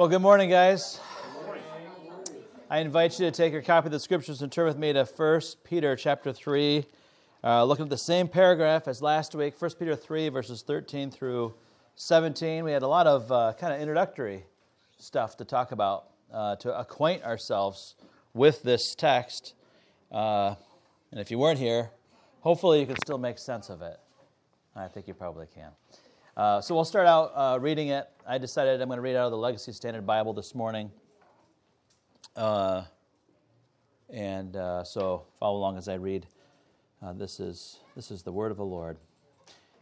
Well, good morning, guys. I invite you to take your copy of the scriptures and turn with me to 1 Peter chapter 3. Uh, looking at the same paragraph as last week, 1 Peter 3, verses 13 through 17. We had a lot of uh, kind of introductory stuff to talk about uh, to acquaint ourselves with this text. Uh, and if you weren't here, hopefully you can still make sense of it. I think you probably can. Uh, so we'll start out uh, reading it. I decided I'm going to read out of the Legacy Standard Bible this morning. Uh, and uh, so follow along as I read. Uh, this, is, this is the word of the Lord.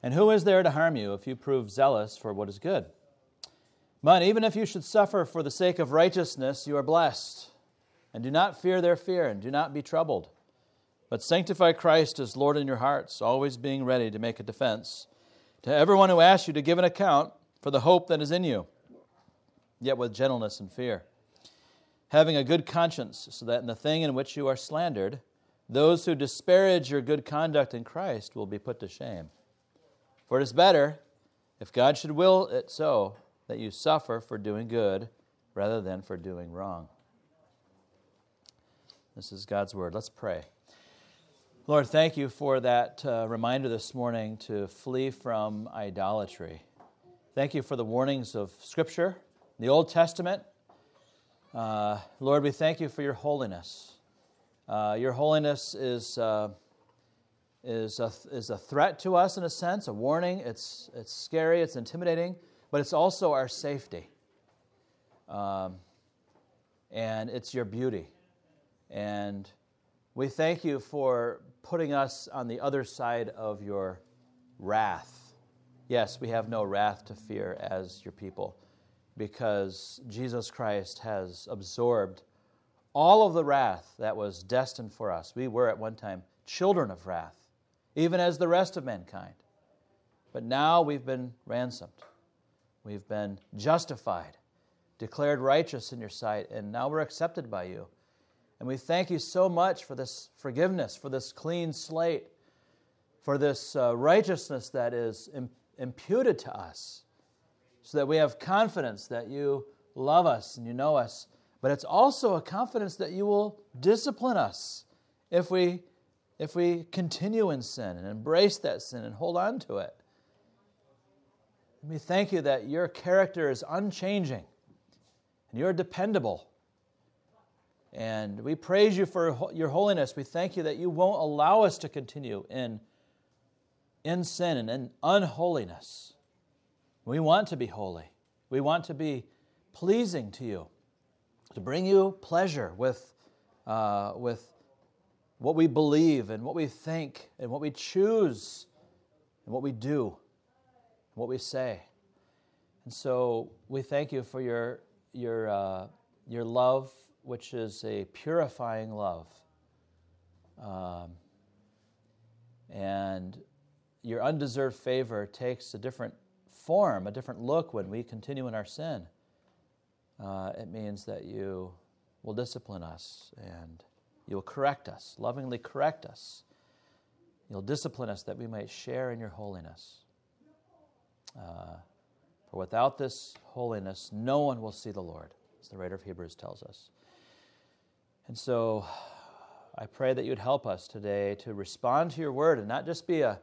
And who is there to harm you if you prove zealous for what is good? But even if you should suffer for the sake of righteousness, you are blessed. And do not fear their fear, and do not be troubled. But sanctify Christ as Lord in your hearts, always being ready to make a defense to everyone who asks you to give an account for the hope that is in you, yet with gentleness and fear. Having a good conscience, so that in the thing in which you are slandered, those who disparage your good conduct in Christ will be put to shame. For it is better, if God should will it so, that you suffer for doing good rather than for doing wrong. This is God's word. Let's pray. Lord, thank you for that uh, reminder this morning to flee from idolatry. Thank you for the warnings of Scripture, the Old Testament. Uh, Lord, we thank you for your holiness. Uh, your holiness is, uh, is, a, is a threat to us in a sense, a warning. It's, it's scary, it's intimidating, but it's also our safety. Um, and it's your beauty. And we thank you for putting us on the other side of your wrath. Yes, we have no wrath to fear as your people because Jesus Christ has absorbed all of the wrath that was destined for us. We were at one time children of wrath, even as the rest of mankind. But now we've been ransomed, we've been justified, declared righteous in your sight, and now we're accepted by you. And we thank you so much for this forgiveness, for this clean slate, for this uh, righteousness that is imputed to us, so that we have confidence that you love us and you know us. But it's also a confidence that you will discipline us if we, if we continue in sin and embrace that sin and hold on to it. We thank you that your character is unchanging and you're dependable and we praise you for your holiness. We thank you that you won't allow us to continue in, in sin and in unholiness. We want to be holy. We want to be pleasing to you, to bring you pleasure with, uh, with what we believe and what we think and what we choose and what we do, and what we say. And so we thank you for your, your, uh, your love which is a purifying love. Um, and your undeserved favor takes a different form, a different look when we continue in our sin. Uh, it means that you will discipline us and you'll correct us, lovingly correct us. You'll discipline us that we might share in your holiness. Uh, for without this holiness, no one will see the Lord, as the writer of Hebrews tells us. And so I pray that you'd help us today to respond to your word and not just be a,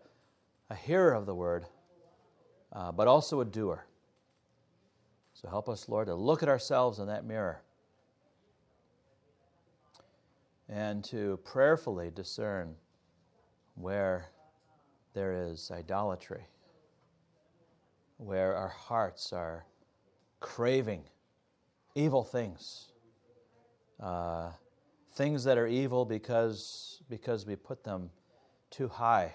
a hearer of the word, uh, but also a doer. So help us, Lord, to look at ourselves in that mirror and to prayerfully discern where there is idolatry, where our hearts are craving evil things. Uh, things that are evil because, because we put them too high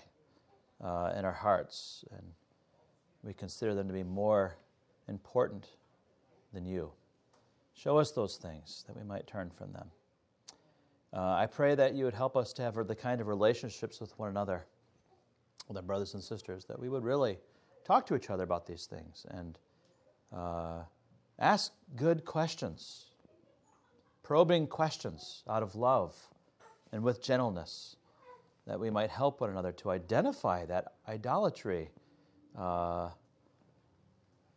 uh, in our hearts and we consider them to be more important than you. Show us those things that we might turn from them. Uh, I pray that you would help us to have the kind of relationships with one another, with our brothers and sisters, that we would really talk to each other about these things and uh, ask good questions probing questions out of love and with gentleness, that we might help one another to identify that idolatry, uh,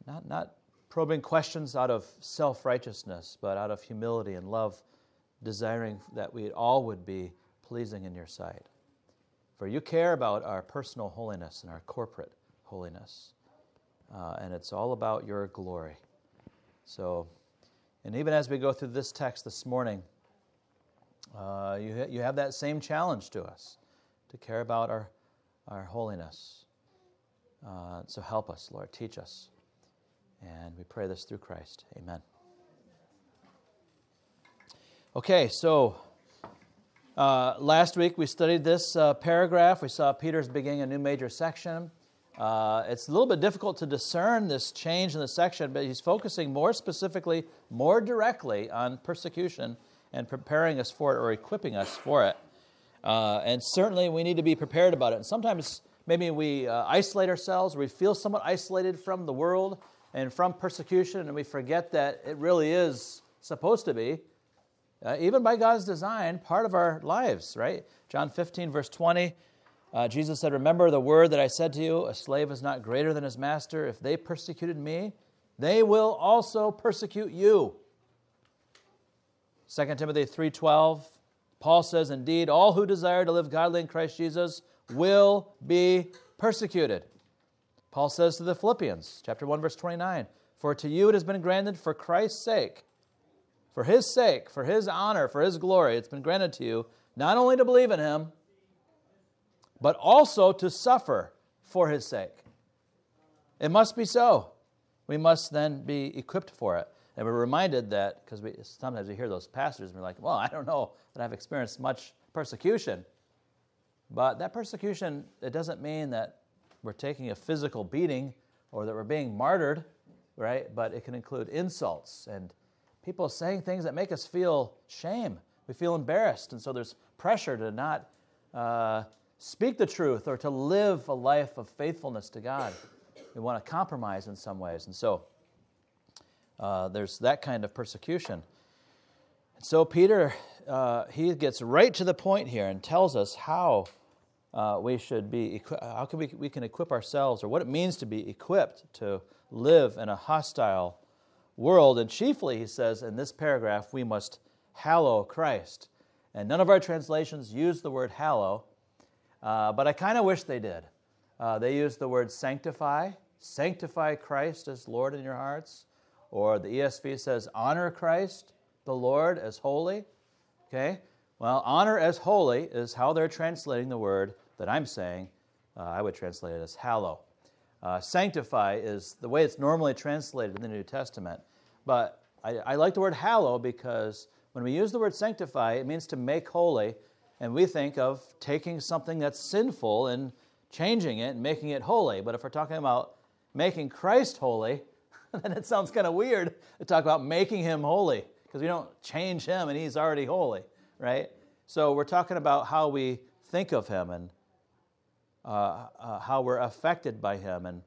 not, not probing questions out of self righteousness, but out of humility and love, desiring that we all would be pleasing in your sight. For you care about our personal holiness and our corporate holiness. Uh, and it's all about your glory. So, and even as we go through this text this morning, uh, you, you have that same challenge to us to care about our, our holiness. Uh, so help us, Lord. Teach us. And we pray this through Christ. Amen. Okay, so uh, last week we studied this uh, paragraph. We saw Peter's beginning a new major section. Uh, it's a little bit difficult to discern this change in the section, but he's focusing more specifically, more directly on persecution and preparing us for it or equipping us for it. Uh, and certainly we need to be prepared about it. And sometimes maybe we uh, isolate ourselves, we feel somewhat isolated from the world and from persecution, and we forget that it really is supposed to be, uh, even by God's design, part of our lives, right? John 15, verse 20. Uh, Jesus said, Remember the word that I said to you, a slave is not greater than his master. If they persecuted me, they will also persecute you. 2 Timothy 3:12 Paul says indeed all who desire to live godly in Christ Jesus will be persecuted. Paul says to the Philippians chapter 1 verse 29 for to you it has been granted for Christ's sake for his sake for his honor for his glory it's been granted to you not only to believe in him but also to suffer for his sake. It must be so. We must then be equipped for it. And we're reminded that, because we, sometimes we hear those pastors and we're like, well, I don't know that I've experienced much persecution. But that persecution, it doesn't mean that we're taking a physical beating or that we're being martyred, right? But it can include insults and people saying things that make us feel shame. We feel embarrassed. And so there's pressure to not uh, speak the truth or to live a life of faithfulness to God. We want to compromise in some ways. And so uh, there's that kind of persecution. And so Peter, uh, he gets right to the point here and tells us how uh, we should be, how can we, we can equip ourselves or what it means to be equipped to live in a hostile world. And chiefly, he says in this paragraph, we must hallow Christ. And none of our translations use the word hallow. Uh, but I kind of wish they did. Uh, they use the word sanctify, sanctify Christ as Lord in your hearts. Or the ESV says, honor Christ, the Lord, as holy. Okay? Well, honor as holy is how they're translating the word that I'm saying. Uh, I would translate it as hallow. Uh, sanctify is the way it's normally translated in the New Testament. But I, I like the word hallow because when we use the word sanctify, it means to make holy and we think of taking something that's sinful and changing it and making it holy. But if we're talking about making Christ holy, then it sounds kind of weird to talk about making him holy because we don't change him and he's already holy, right? So we're talking about how we think of him and uh, uh, how we're affected by him and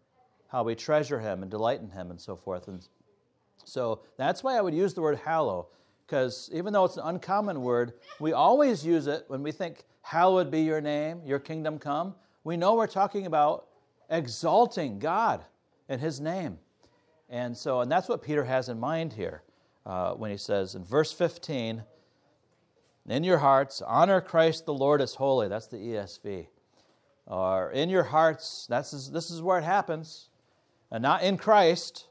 how we treasure him and delight in him and so forth. And so that's why I would use the word hallow because even though it's an uncommon word, we always use it when we think, Hallowed be your name, your kingdom come. We know we're talking about exalting God and his name. And so, and that's what Peter has in mind here uh, when he says in verse 15, in your hearts, honor Christ the Lord as holy. That's the ESV. Or in your hearts, that's, this is where it happens. And not in Christ,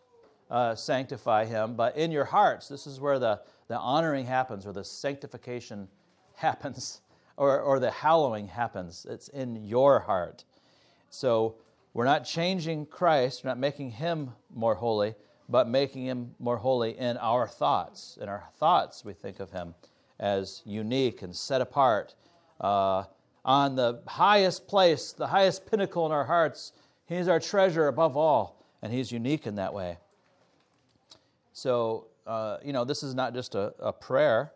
uh, sanctify him, but in your hearts. This is where the the honoring happens or the sanctification happens or, or the hallowing happens. It's in your heart. So we're not changing Christ, we're not making him more holy, but making him more holy in our thoughts. In our thoughts, we think of him as unique and set apart. Uh, on the highest place, the highest pinnacle in our hearts, he's our treasure above all, and he's unique in that way. So uh, you know, this is not just a, a prayer.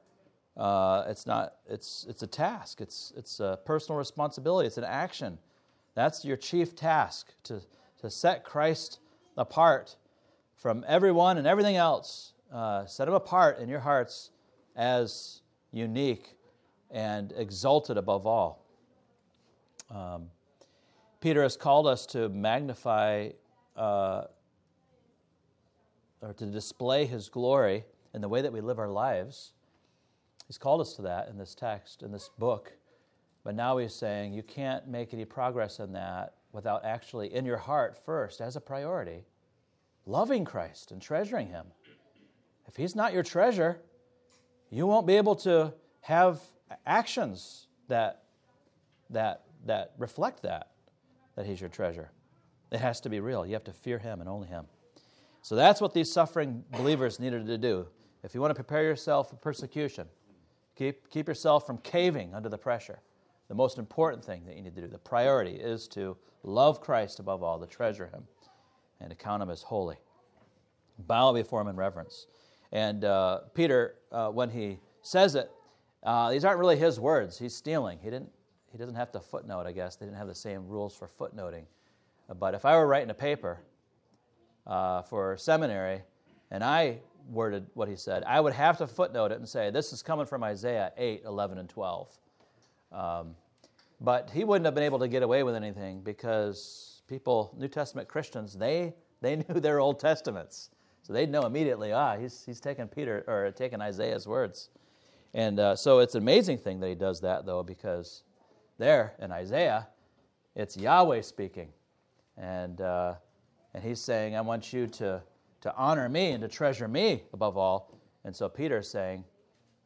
Uh, it's not. It's it's a task. It's it's a personal responsibility. It's an action. That's your chief task to to set Christ apart from everyone and everything else. Uh, set him apart in your hearts as unique and exalted above all. Um, Peter has called us to magnify uh, or to display his glory in the way that we live our lives. He's called us to that in this text, in this book. But now he's saying you can't make any progress in that without actually, in your heart first, as a priority, loving Christ and treasuring him. If he's not your treasure, you won't be able to have actions that, that, that reflect that, that he's your treasure. It has to be real. You have to fear him and only him. So that's what these suffering believers needed to do. If you want to prepare yourself for persecution, keep, keep yourself from caving under the pressure. The most important thing that you need to do, the priority, is to love Christ above all, to treasure him, and to count him as holy. Bow before him in reverence. And uh, Peter, uh, when he says it, uh, these aren't really his words. He's stealing. He, didn't, he doesn't have to footnote, I guess. They didn't have the same rules for footnoting. But if I were writing a paper uh, for seminary and I worded what he said, I would have to footnote it and say, this is coming from Isaiah 8, 11, and 12. Um, but he wouldn't have been able to get away with anything because people, New Testament Christians, they, they knew their Old Testaments. So they'd know immediately, ah, he's, he's taken Peter or taken Isaiah's words. And uh, so it's an amazing thing that he does that, though, because there in Isaiah, it's Yahweh speaking. And, uh, and he's saying, I want you to, to honor me and to treasure me above all. And so Peter's saying,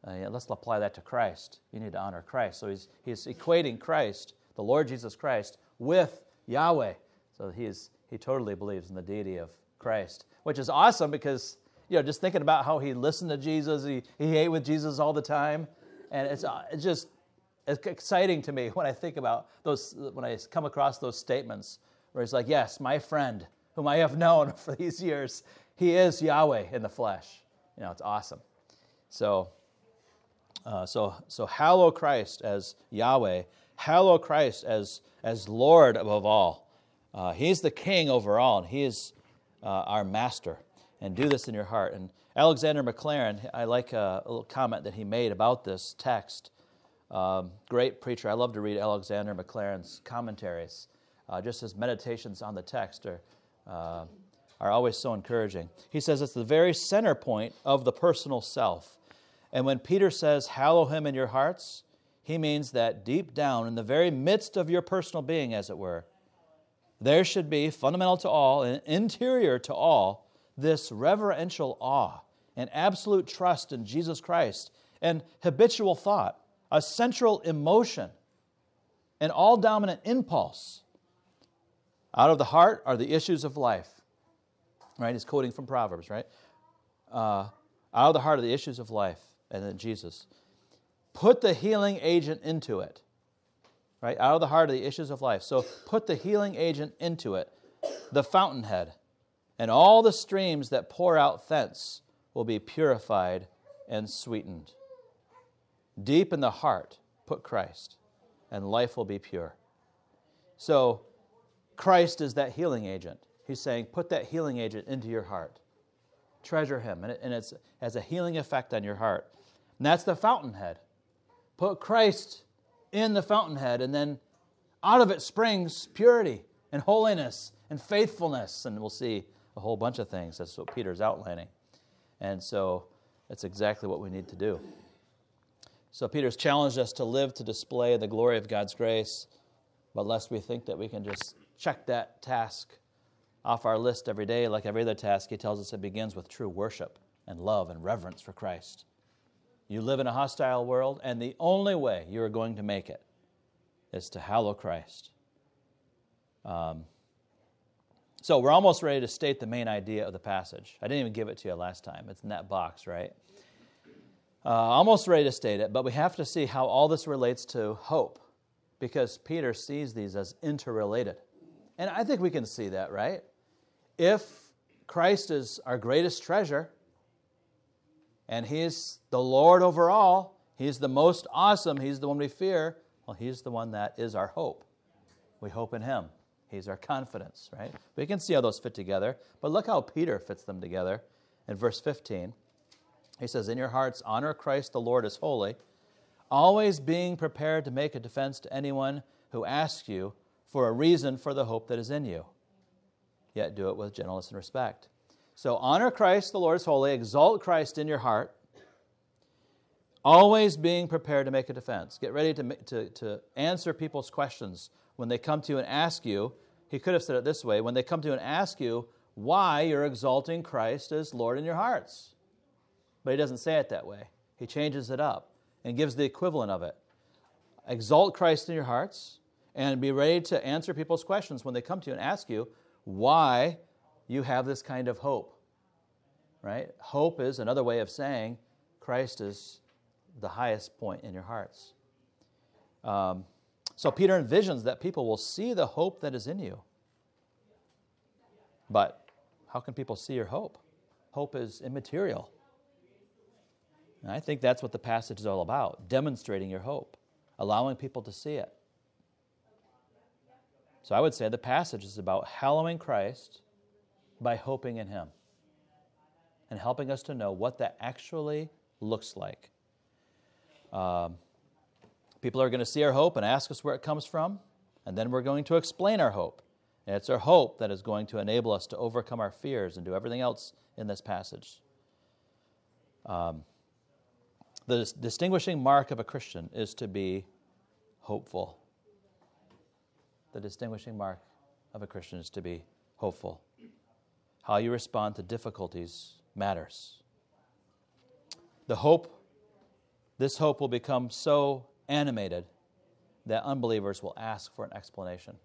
uh, yeah, let's apply that to Christ. You need to honor Christ. So he's, he's equating Christ, the Lord Jesus Christ, with Yahweh. So he's, he totally believes in the deity of Christ, which is awesome because, you know, just thinking about how he listened to Jesus, he, he ate with Jesus all the time. And it's, uh, it's just it's exciting to me when I think about those, when I come across those statements where he's like, Yes, my friend, whom I have known for these years, he is Yahweh in the flesh. You know, it's awesome. So, uh, so, so hallow Christ as Yahweh, hallow Christ as, as Lord above all. Uh, he's the king over all, and he is uh, our master. And do this in your heart. And Alexander Maclaren, I like a, a little comment that he made about this text. Um, great preacher. I love to read Alexander Maclaren's commentaries. Uh, just his meditations on the text are, uh, are always so encouraging. He says it's the very center point of the personal self. And when Peter says, Hallow him in your hearts, he means that deep down, in the very midst of your personal being, as it were, there should be, fundamental to all and interior to all, this reverential awe and absolute trust in Jesus Christ and habitual thought, a central emotion, an all dominant impulse. Out of the heart are the issues of life. Right? He's quoting from Proverbs, right? Uh, out of the heart are the issues of life and then Jesus. Put the healing agent into it. Right? Out of the heart are the issues of life. So put the healing agent into it, the fountainhead, and all the streams that pour out thence will be purified and sweetened. Deep in the heart, put Christ, and life will be pure. So, Christ is that healing agent. He's saying, put that healing agent into your heart. Treasure him, and it, and it has a healing effect on your heart. And that's the fountainhead. Put Christ in the fountainhead, and then out of it springs purity and holiness and faithfulness. And we'll see a whole bunch of things. That's what Peter's outlining. And so that's exactly what we need to do. So Peter's challenged us to live to display the glory of God's grace, but lest we think that we can just check that task off our list every day like every other task, he tells us it begins with true worship and love and reverence for Christ. You live in a hostile world, and the only way you are going to make it is to hallow Christ. Um, so we're almost ready to state the main idea of the passage. I didn't even give it to you last time. It's in that box, right? Uh, almost ready to state it, but we have to see how all this relates to hope because Peter sees these as interrelated. And I think we can see that, right? If Christ is our greatest treasure, and He's the Lord over all. He's the most awesome. He's the one we fear. Well, He's the one that is our hope. We hope in Him. He's our confidence, right? We can see how those fit together, but look how Peter fits them together in verse 15. He says, In your hearts, honor Christ the Lord as holy, always being prepared to make a defense to anyone who asks you for a reason for the hope that is in you. Yet do it with gentleness and respect. So honor Christ, the Lord is holy, exalt Christ in your heart, always being prepared to make a defense. Get ready to, to, to answer people's questions when they come to you and ask you. He could have said it this way when they come to you and ask you why you're exalting Christ as Lord in your hearts. But he doesn't say it that way. He changes it up and gives the equivalent of it. Exalt Christ in your hearts and be ready to answer people's questions when they come to you and ask you why you have this kind of hope. Right? Hope is another way of saying Christ is the highest point in your hearts. Um, so Peter envisions that people will see the hope that is in you. But how can people see your hope? Hope is immaterial. And I think that's what the passage is all about demonstrating your hope, allowing people to see it. So I would say the passage is about hallowing Christ by hoping in Him and helping us to know what that actually looks like. Um, people are going to see our hope and ask us where it comes from, and then we're going to explain our hope. And it's our hope that is going to enable us to overcome our fears and do everything else in this passage. Um, the distinguishing mark of a Christian is to be hopeful. The distinguishing mark of a Christian is to be hopeful. How you respond to difficulties matters. The hope, this hope will become so animated that unbelievers will ask for an explanation.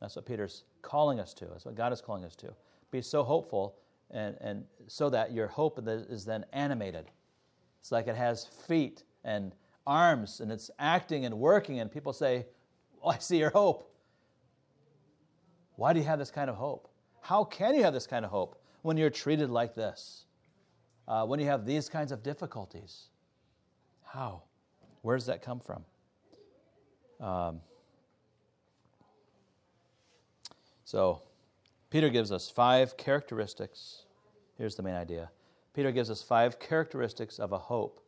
That's what Peter's calling us to. That's what God is calling us to. Be so hopeful, and, and so that your hope is then animated. It's like it has feet and arms, and it's acting and working, and people say, oh, I see your hope. Why do you have this kind of hope? How can you have this kind of hope when you're treated like this? Uh, when you have these kinds of difficulties? How? Where does that come from? Um, So, Peter gives us five characteristics. Here's the main idea Peter gives us five characteristics of a hope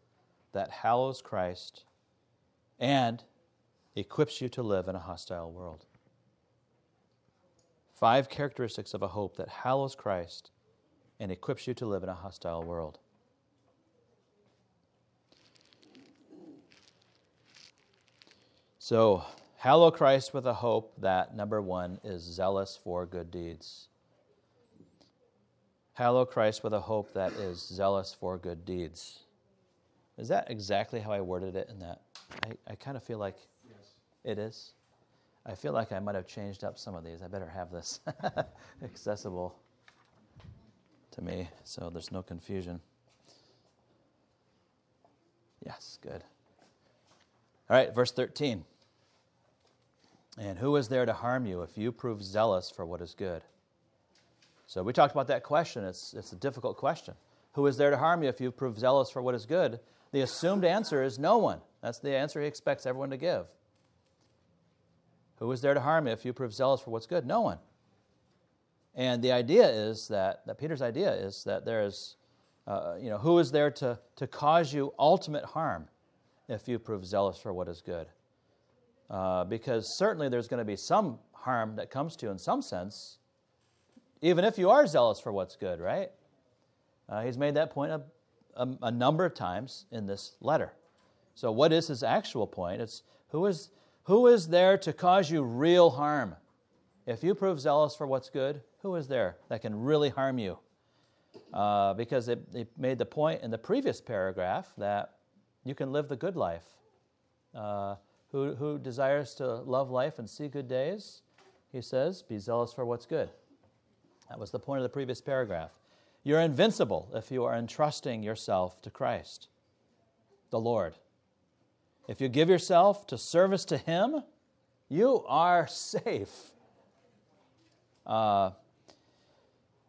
that hallows Christ and equips you to live in a hostile world. Five characteristics of a hope that hallows Christ and equips you to live in a hostile world. So, Hallow Christ with a hope that, number one, is zealous for good deeds. Hallow Christ with a hope that is zealous for good deeds. Is that exactly how I worded it in that? I, I kind of feel like yes. it is. I feel like I might have changed up some of these. I better have this accessible to me so there's no confusion. Yes, good. All right, verse 13. And who is there to harm you if you prove zealous for what is good? So we talked about that question. It's, it's a difficult question. Who is there to harm you if you prove zealous for what is good? The assumed answer is no one. That's the answer he expects everyone to give. Who is there to harm you if you prove zealous for what's good? No one. And the idea is that, that Peter's idea is that there is, uh, you know, who is there to, to cause you ultimate harm if you prove zealous for what is good? Uh, because certainly there's going to be some harm that comes to you in some sense, even if you are zealous for what's good, right? Uh, he's made that point a, a, a, number of times in this letter. So, what is his actual point? It's who is, who is there to cause you real harm? If you prove zealous for what's good, who is there that can really harm you? Uh, because it, it, made the point in the previous paragraph that you can live the good life. Uh, who, who desires to love life and see good days, he says, be zealous for what's good. That was the point of the previous paragraph. You're invincible if you are entrusting yourself to Christ, the Lord. If you give yourself to service to Him, you are safe. Uh,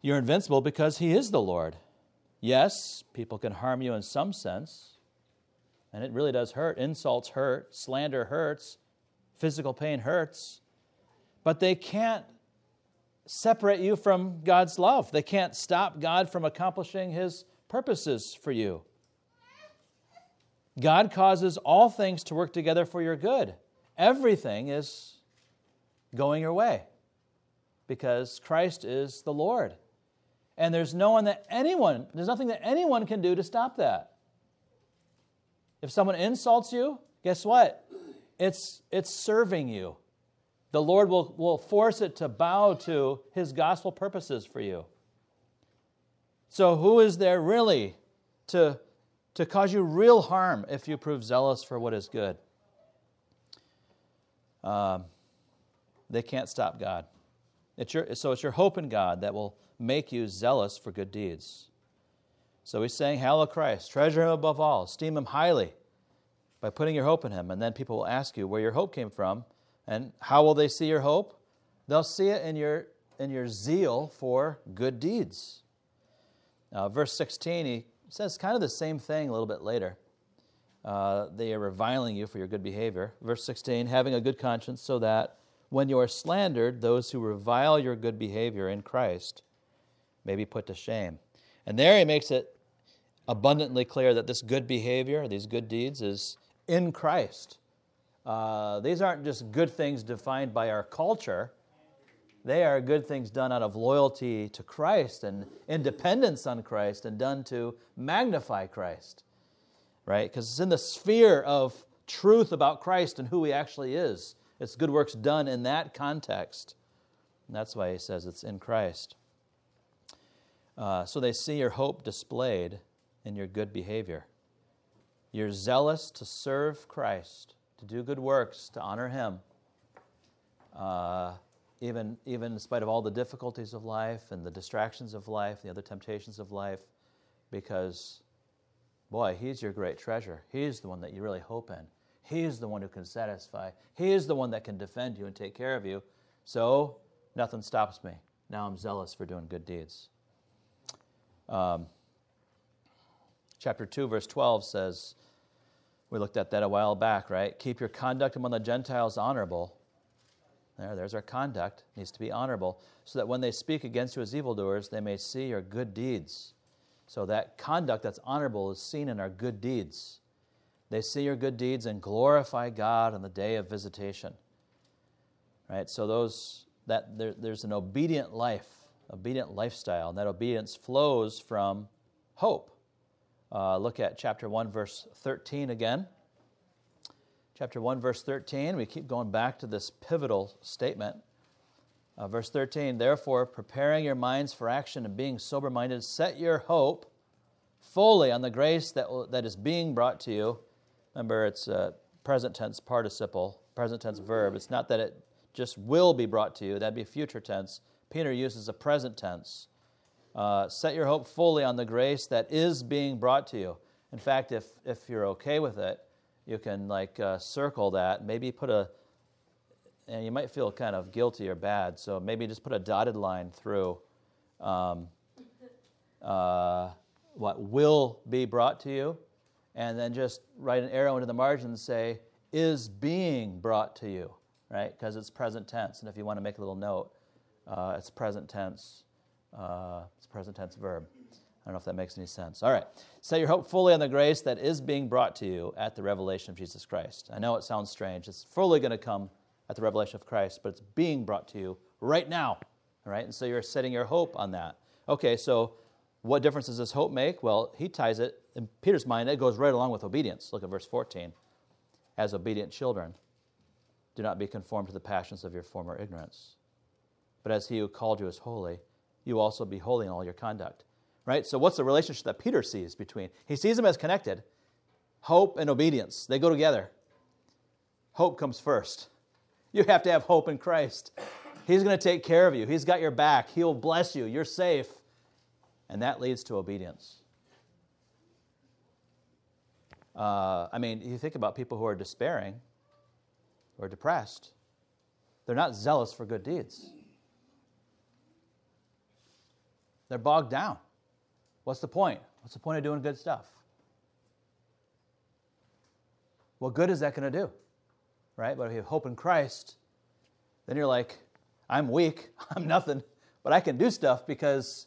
you're invincible because He is the Lord. Yes, people can harm you in some sense, and it really does hurt. Insults hurt, slander hurts, physical pain hurts. But they can't separate you from God's love. They can't stop God from accomplishing his purposes for you. God causes all things to work together for your good. Everything is going your way because Christ is the Lord. And there's no one that anyone, there's nothing that anyone can do to stop that. If someone insults you, guess what? It's, it's serving you. The Lord will, will force it to bow to his gospel purposes for you. So, who is there really to, to cause you real harm if you prove zealous for what is good? Um, they can't stop God. It's your, so, it's your hope in God that will make you zealous for good deeds. So he's saying, Hallow Christ, treasure him above all, esteem him highly by putting your hope in him. And then people will ask you where your hope came from. And how will they see your hope? They'll see it in your, in your zeal for good deeds. Uh, verse 16, he says kind of the same thing a little bit later. Uh, they are reviling you for your good behavior. Verse 16, having a good conscience, so that when you are slandered, those who revile your good behavior in Christ may be put to shame. And there he makes it abundantly clear that this good behavior, these good deeds, is in Christ. Uh, these aren't just good things defined by our culture. They are good things done out of loyalty to Christ and independence on Christ and done to magnify Christ, right? Because it's in the sphere of truth about Christ and who he actually is. It's good works done in that context. And that's why he says it's in Christ. Uh, so they see your hope displayed in your good behavior. You're zealous to serve Christ, to do good works, to honor Him, uh, even, even in spite of all the difficulties of life and the distractions of life, and the other temptations of life, because, boy, He's your great treasure. He's the one that you really hope in. He's the one who can satisfy. He is the one that can defend you and take care of you. So, nothing stops me. Now I'm zealous for doing good deeds. Um, chapter 2, verse 12 says, we looked at that a while back, right? Keep your conduct among the Gentiles honorable. There, there's our conduct. It needs to be honorable, so that when they speak against you as evildoers, they may see your good deeds. So that conduct that's honorable is seen in our good deeds. They see your good deeds and glorify God on the day of visitation. Right? So those that there, there's an obedient life, obedient lifestyle, and that obedience flows from hope. Uh, look at chapter 1, verse 13 again. Chapter 1, verse 13, we keep going back to this pivotal statement. Uh, verse 13, therefore, preparing your minds for action and being sober minded, set your hope fully on the grace that, that is being brought to you. Remember, it's a present tense participle, present tense verb. It's not that it just will be brought to you, that'd be future tense. Peter uses a present tense. Uh, set your hope fully on the grace that is being brought to you. In fact, if, if you're okay with it, you can like uh, circle that. Maybe put a, and you might feel kind of guilty or bad, so maybe just put a dotted line through um, uh, what will be brought to you, and then just write an arrow into the margin and say, is being brought to you, right? Because it's present tense. And if you want to make a little note, uh, it's present tense. Uh, it's present tense verb. I don't know if that makes any sense. All right. Set your hope fully on the grace that is being brought to you at the revelation of Jesus Christ. I know it sounds strange. It's fully going to come at the revelation of Christ, but it's being brought to you right now. All right. And so you're setting your hope on that. Okay. So what difference does this hope make? Well, he ties it, in Peter's mind, it goes right along with obedience. Look at verse 14. As obedient children, do not be conformed to the passions of your former ignorance. But as he who called you is holy, you also be holy in all your conduct. Right? So, what's the relationship that Peter sees between? He sees them as connected. Hope and obedience, they go together. Hope comes first. You have to have hope in Christ. He's going to take care of you, He's got your back, He'll bless you, you're safe. And that leads to obedience. Uh, I mean, you think about people who are despairing or depressed, they're not zealous for good deeds. They're bogged down. What's the point? What's the point of doing good stuff? What good is that going to do? Right? But if you have hope in Christ, then you're like, I'm weak, I'm nothing, but I can do stuff because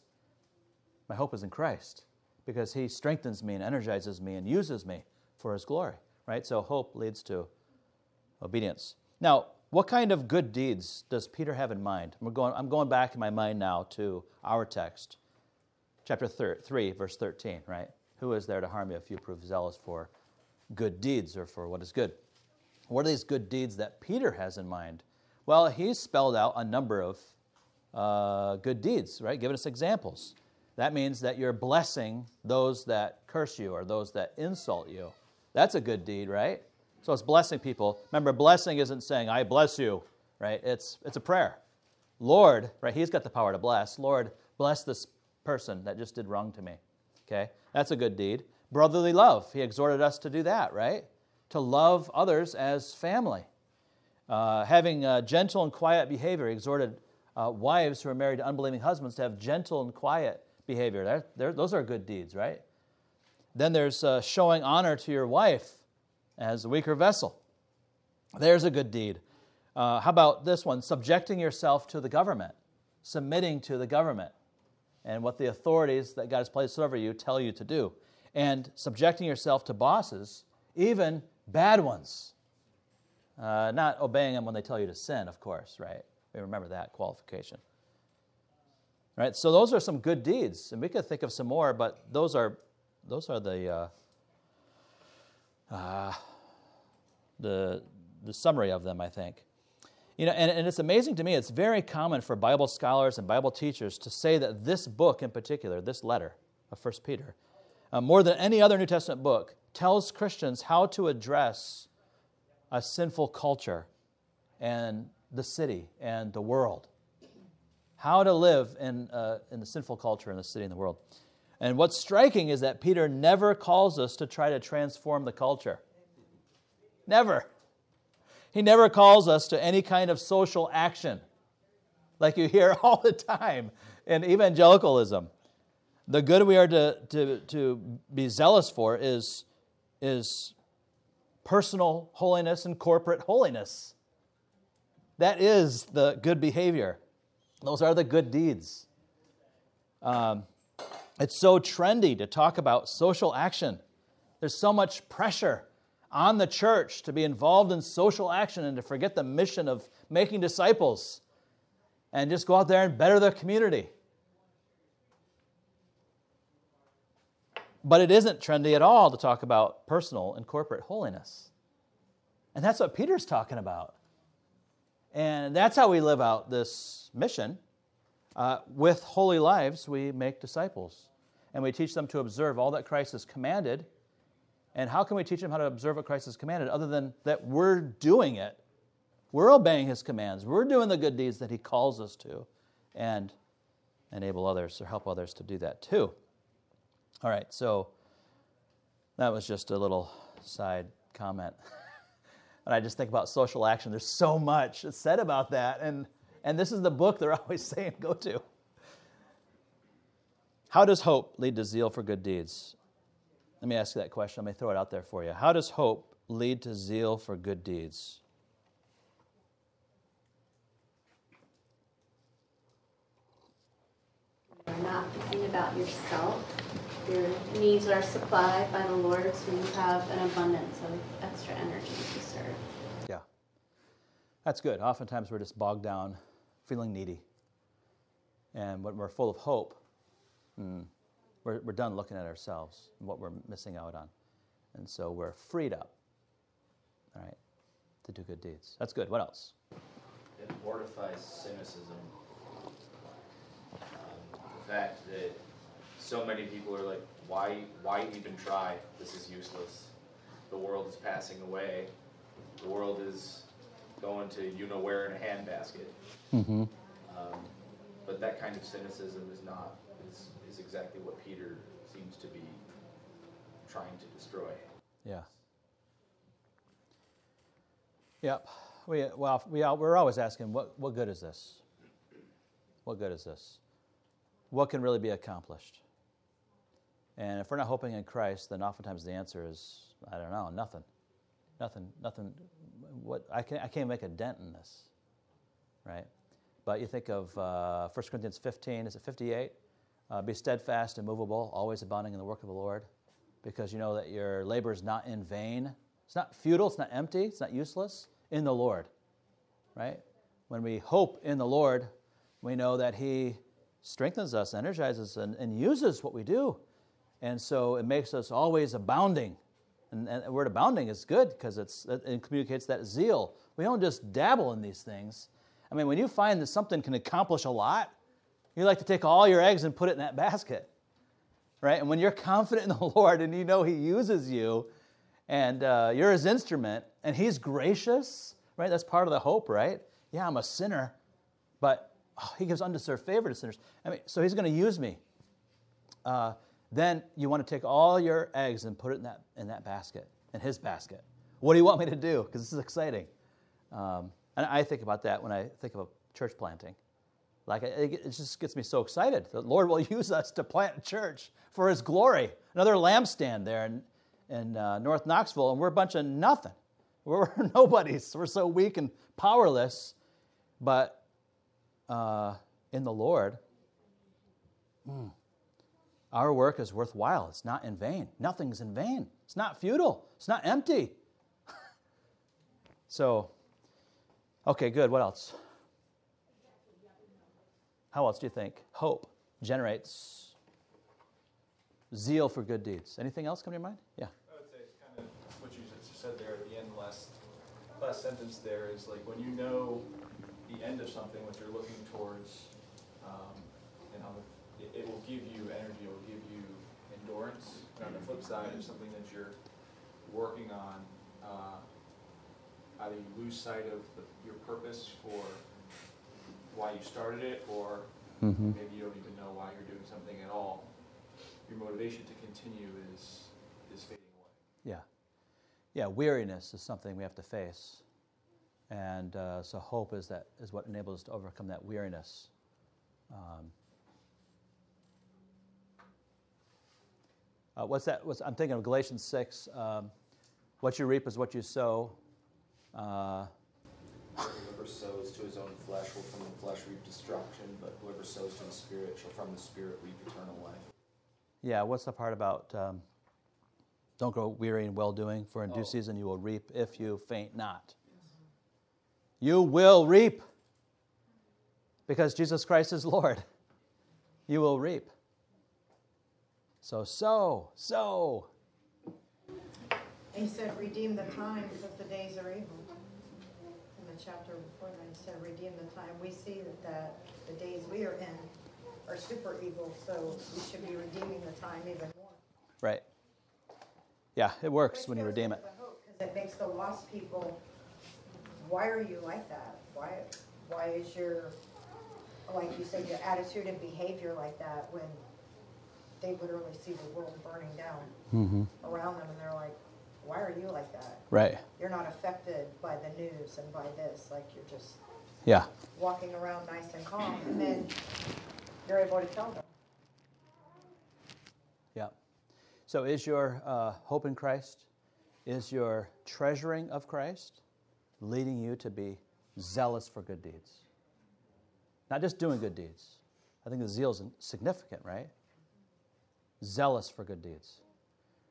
my hope is in Christ, because He strengthens me and energizes me and uses me for His glory. Right? So hope leads to obedience. Now, what kind of good deeds does Peter have in mind? We're going, I'm going back in my mind now to our text, chapter 3, verse 13, right? Who is there to harm you if you prove zealous for good deeds or for what is good? What are these good deeds that Peter has in mind? Well, he's spelled out a number of uh, good deeds, right? Giving us examples. That means that you're blessing those that curse you or those that insult you. That's a good deed, right? So it's blessing people. Remember, blessing isn't saying, I bless you, right? It's, it's a prayer. Lord, right? He's got the power to bless. Lord, bless this person that just did wrong to me. Okay? That's a good deed. Brotherly love. He exhorted us to do that, right? To love others as family. Uh, having uh, gentle and quiet behavior. He exhorted uh, wives who are married to unbelieving husbands to have gentle and quiet behavior. They're, they're, those are good deeds, right? Then there's uh, showing honor to your wife as a weaker vessel. There's a good deed. Uh, how about this one? Subjecting yourself to the government, submitting to the government, and what the authorities that God has placed over you tell you to do, and subjecting yourself to bosses, even bad ones. Uh, not obeying them when they tell you to sin, of course, right? We remember that qualification. Right? So those are some good deeds, and we could think of some more, but those are those are the uh, uh, the the summary of them, I think. You know, and, and it's amazing to me, it's very common for Bible scholars and Bible teachers to say that this book in particular, this letter of 1 Peter, uh, more than any other New Testament book, tells Christians how to address a sinful culture and the city and the world. How to live in, uh, in the sinful culture in the city and the world. And what's striking is that Peter never calls us to try to transform the culture. Never. He never calls us to any kind of social action, like you hear all the time in evangelicalism. The good we are to, to, to be zealous for is, is personal holiness and corporate holiness. That is the good behavior. Those are the good deeds. Um, it's so trendy to talk about social action. There's so much pressure on the church to be involved in social action and to forget the mission of making disciples and just go out there and better the community. But it isn't trendy at all to talk about personal and corporate holiness. And that's what Peter's talking about. And that's how we live out this mission. Uh, with holy lives, we make disciples. And we teach them to observe all that Christ has commanded and how can we teach them how to observe what Christ has commanded other than that we're doing it? We're obeying his commands. We're doing the good deeds that he calls us to and enable others or help others to do that too. All right, so that was just a little side comment. and I just think about social action. There's so much said about that. And, and this is the book they're always saying go to. How does hope lead to zeal for good deeds? Let me ask you that question. Let me throw it out there for you. How does hope lead to zeal for good deeds? You're not thinking about yourself. Your needs are supplied by the Lord, so you have an abundance of extra energy to serve. Yeah. That's good. Oftentimes we're just bogged down, feeling needy. And when we're full of hope, hmm, we're, we're done looking at ourselves and what we're missing out on. And so we're freed up, all right, to do good deeds. That's good. What else? It mortifies cynicism. Um, the fact that so many people are like, why, why even try? This is useless. The world is passing away. The world is going to you know where in a handbasket. Mm-hmm. Um, but that kind of cynicism is not exactly what Peter seems to be trying to destroy. Yeah. Yep. We, well, we, we're always asking, what, what good is this? What good is this? What can really be accomplished? And if we're not hoping in Christ, then oftentimes the answer is, I don't know, nothing. Nothing, nothing. What, I, can, I can't make a dent in this, right? But you think of uh, 1 Corinthians 15, is it 58? Uh, be steadfast, and immovable, always abounding in the work of the Lord, because you know that your labor is not in vain. It's not futile, it's not empty, it's not useless in the Lord, right? When we hope in the Lord, we know that He strengthens us, energizes, and, and uses what we do. And so it makes us always abounding. And, and the word abounding is good because it communicates that zeal. We don't just dabble in these things. I mean, when you find that something can accomplish a lot, you like to take all your eggs and put it in that basket, right? And when you're confident in the Lord and you know He uses you and uh, you're His instrument and He's gracious, right? That's part of the hope, right? Yeah, I'm a sinner, but oh, He gives undeserved favor to sinners. I mean, so He's going to use me. Uh, then you want to take all your eggs and put it in that, in that basket, in His basket. What do you want me to do? Because this is exciting. Um, and I think about that when I think of church planting. Like, it just gets me so excited. The Lord will use us to plant a church for His glory. Another lampstand there in, in uh, North Knoxville, and we're a bunch of nothing. We're nobodies. We're so weak and powerless. But uh, in the Lord, mm, our work is worthwhile. It's not in vain. Nothing's in vain. It's not futile. It's not empty. so, okay, good. What else? How else do you think hope generates zeal for good deeds? Anything else come to your mind? Yeah. I would say it's kind of what you said there at the end, last last sentence there is like when you know the end of something, what you're looking towards, um, and how it, it will give you energy, it will give you endurance. And on the flip side, if something that you're working on, uh, either you lose sight of the, your purpose for why you started it, or mm-hmm. maybe you don't even know why you're doing something at all. Your motivation to continue is is fading away. Yeah, yeah. Weariness is something we have to face, and uh, so hope is that is what enables us to overcome that weariness. Um, uh, what's that? What's, I'm thinking of Galatians six. Um, what you reap is what you sow. Uh, Whoever sows to his own flesh will from the flesh reap destruction, but whoever sows to the Spirit shall from the Spirit reap eternal life. Yeah, what's the part about um, don't grow weary in well doing, for in due oh. season you will reap if you faint not. You will reap because Jesus Christ is Lord. You will reap. So, sow, sow. He said, redeem the time because the days are evil chapter before that, he said, redeem the time. We see that, that the days we are in are super evil, so we should be redeeming the time even more. Right. Yeah, it works when you redeem it. Because it makes the lost people, why are you like that? Why, why is your, like you said, your attitude and behavior like that when they literally see the world burning down mm-hmm. around them and they're like, why are you like that? Right. You're not affected by the news and by this. Like you're just yeah walking around nice and calm, and then you're able to tell them. Yeah. So is your uh, hope in Christ, is your treasuring of Christ leading you to be zealous for good deeds? Not just doing good deeds. I think the zeal is significant, right? Zealous for good deeds.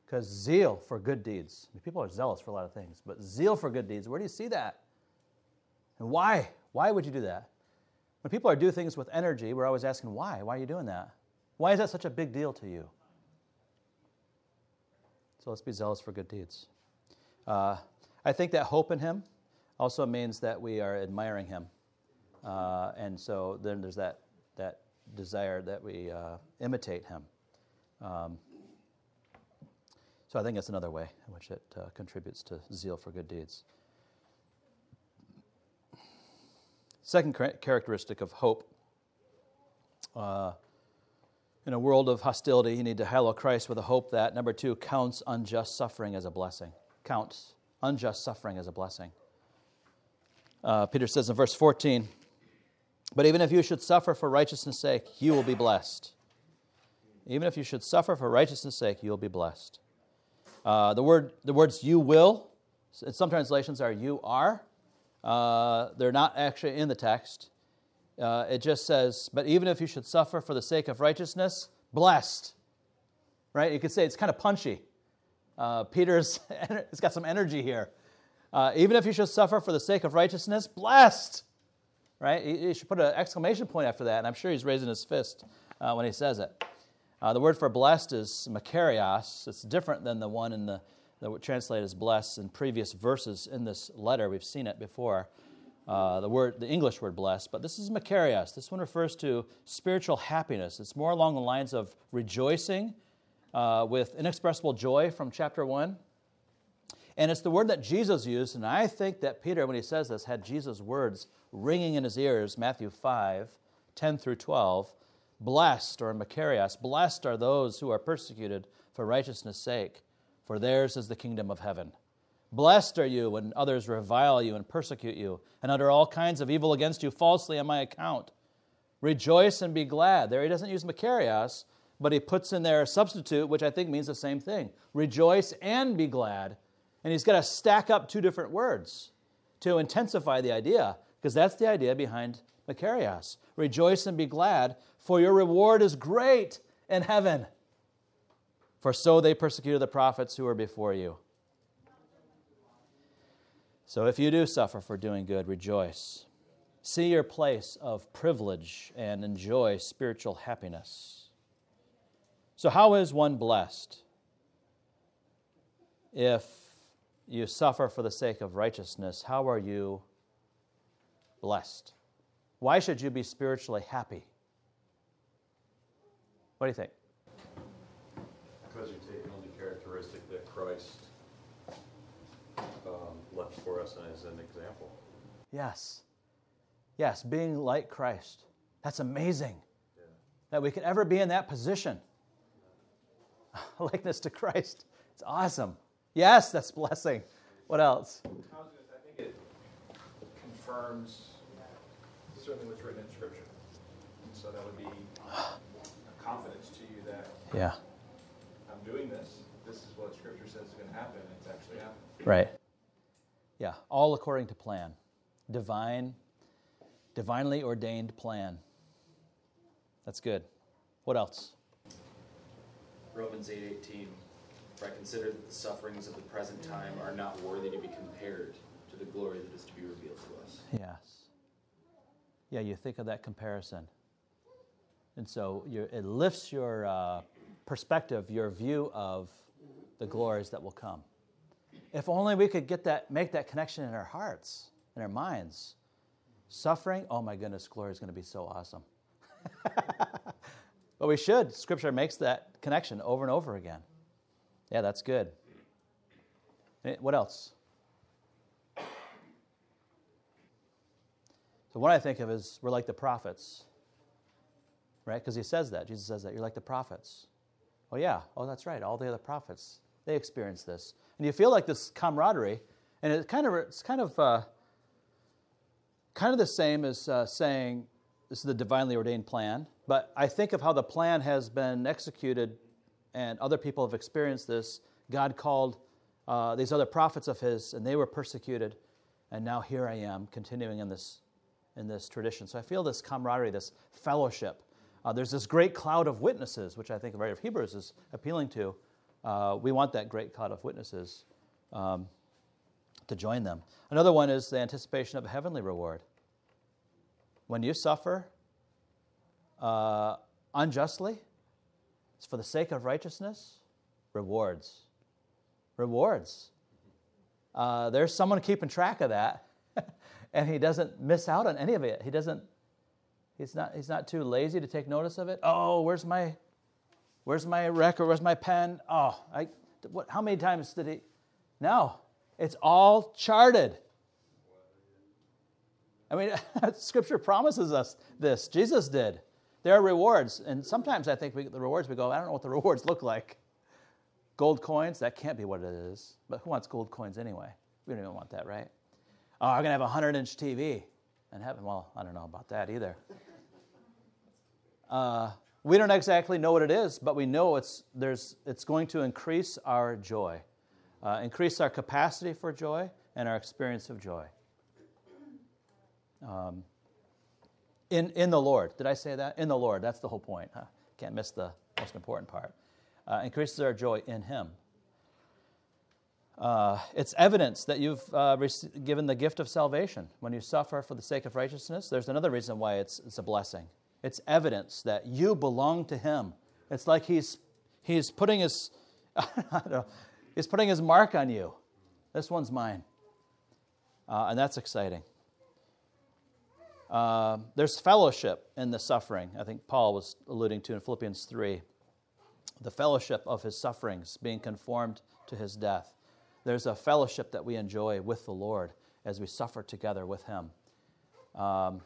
Because zeal for good deeds, I mean, people are zealous for a lot of things, but zeal for good deeds, where do you see that? And why? Why would you do that? When people are doing things with energy, we're always asking, why? Why are you doing that? Why is that such a big deal to you? So let's be zealous for good deeds. Uh, I think that hope in Him also means that we are admiring Him. Uh, and so then there's that, that desire that we uh, imitate Him. Um, so I think that's another way in which it uh, contributes to zeal for good deeds. Second characteristic of hope. Uh, in a world of hostility, you need to hallow Christ with a hope that, number two, counts unjust suffering as a blessing. Counts unjust suffering as a blessing. Uh, Peter says in verse 14, But even if you should suffer for righteousness' sake, you will be blessed. Even if you should suffer for righteousness' sake, you will be blessed. Uh, the, word, the words you will, some translations are you are. Uh, they're not actually in the text. Uh, it just says, but even if you should suffer for the sake of righteousness, blessed. Right? You could say it's kind of punchy. Uh, Peter's it's got some energy here. Uh, even if you should suffer for the sake of righteousness, blessed. right? You should put an exclamation point after that, and I'm sure he's raising his fist when he says it. Uh, the word for blessed is makarios. It's different than the one in the that would translate as blessed in previous verses in this letter. We've seen it before. Uh, the word, the English word blessed, but this is makarios. This one refers to spiritual happiness. It's more along the lines of rejoicing uh, with inexpressible joy from chapter one. And it's the word that Jesus used, and I think that Peter, when he says this, had Jesus' words ringing in his ears, Matthew 5, 10 through 12. Blessed, or Makarios, blessed are those who are persecuted for righteousness' sake, for theirs is the kingdom of heaven. Blessed are you when others revile you and persecute you, and utter all kinds of evil against you falsely on my account. Rejoice and be glad. There he doesn't use Makarios, but he puts in there a substitute, which I think means the same thing. Rejoice and be glad. And he's got to stack up two different words to intensify the idea, because that's the idea behind Makarios. Rejoice and be glad, for your reward is great in heaven. For so they persecuted the prophets who were before you. So if you do suffer for doing good, rejoice. See your place of privilege and enjoy spiritual happiness. So, how is one blessed? If you suffer for the sake of righteousness, how are you blessed? Why should you be spiritually happy? What do you think? Because you're taking on the characteristic that Christ um, left for us as an example. Yes. Yes, being like Christ. That's amazing Yeah. that we could ever be in that position. Likeness to Christ. It's awesome. Yes, that's blessing. What else? I was gonna say, I think it confirms certainly what's written in Scripture. And so that would be a confidence to you that Yeah. I'm doing this, this is what Scripture says is gonna happen, it's actually happening. Right. Yeah, all according to plan. Divine, divinely ordained plan. That's good. What else? Romans 8:18 For I consider that the sufferings of the present time are not worthy to be compared to the glory that is to be revealed to us. Yes. Yeah, you think of that comparison. And so it lifts your uh, perspective, your view of the glories that will come. If only we could get that, make that connection in our hearts, in our minds. Suffering, oh my goodness, glory is going to be so awesome. but we should. Scripture makes that connection over and over again. Yeah, that's good. Eh, What else? So what I think of is we're like the prophets, right? Because he says that. Jesus says that. You're like the prophets. Oh, yeah. Oh, that's right. All the other prophets, they experienced this. And you feel like this camaraderie, and it kind of, it's kind of, uh, kind of the same as uh, saying this is the divinely ordained plan. But I think of how the plan has been executed, and other people have experienced this. God called uh, these other prophets of His, and they were persecuted. And now here I am, continuing in this in this tradition. So I feel this camaraderie, this fellowship. Uh, there's this great cloud of witnesses, which I think the writer of Hebrews is appealing to. Uh, we want that great cloud of witnesses um, to join them. Another one is the anticipation of a heavenly reward. When you suffer uh, unjustly, it's for the sake of righteousness, rewards. Rewards. Uh, there's someone keeping track of that and he doesn't miss out on any of it. He doesn't. He's not. He's not too lazy to take notice of it. Oh, where's my, where's my record? Where's my pen? Oh, I. What? How many times did he? No, it's all charted. I mean, Scripture promises us this. Jesus did. There are rewards, and sometimes I think we, get the rewards we go. I don't know what the rewards look like. Gold coins. That can't be what it is. But who wants gold coins anyway? We don't even want that, right? Oh, I'm going to have a 100 inch TV in heaven. Well, I don't know about that either. Uh, we don't exactly know what it is, but we know it's, there's, it's going to increase our joy, uh, increase our capacity for joy and our experience of joy. Um, in, in the Lord. Did I say that? In the Lord. That's the whole point. Huh? Can't miss the most important part. Uh, increases our joy in Him. Uh, it's evidence that you've uh, given the gift of salvation. When you suffer for the sake of righteousness, there's another reason why it's, it's a blessing. It's evidence that you belong to Him. It's like He's, he's putting His, I don't know, He's putting His mark on you. This one's mine. Uh, and that's exciting. Uh, there's fellowship in the suffering. I think Paul was alluding to in Philippians 3. The fellowship of his sufferings, being conformed to his death. There's a fellowship that we enjoy with the Lord as we suffer together with him. Um,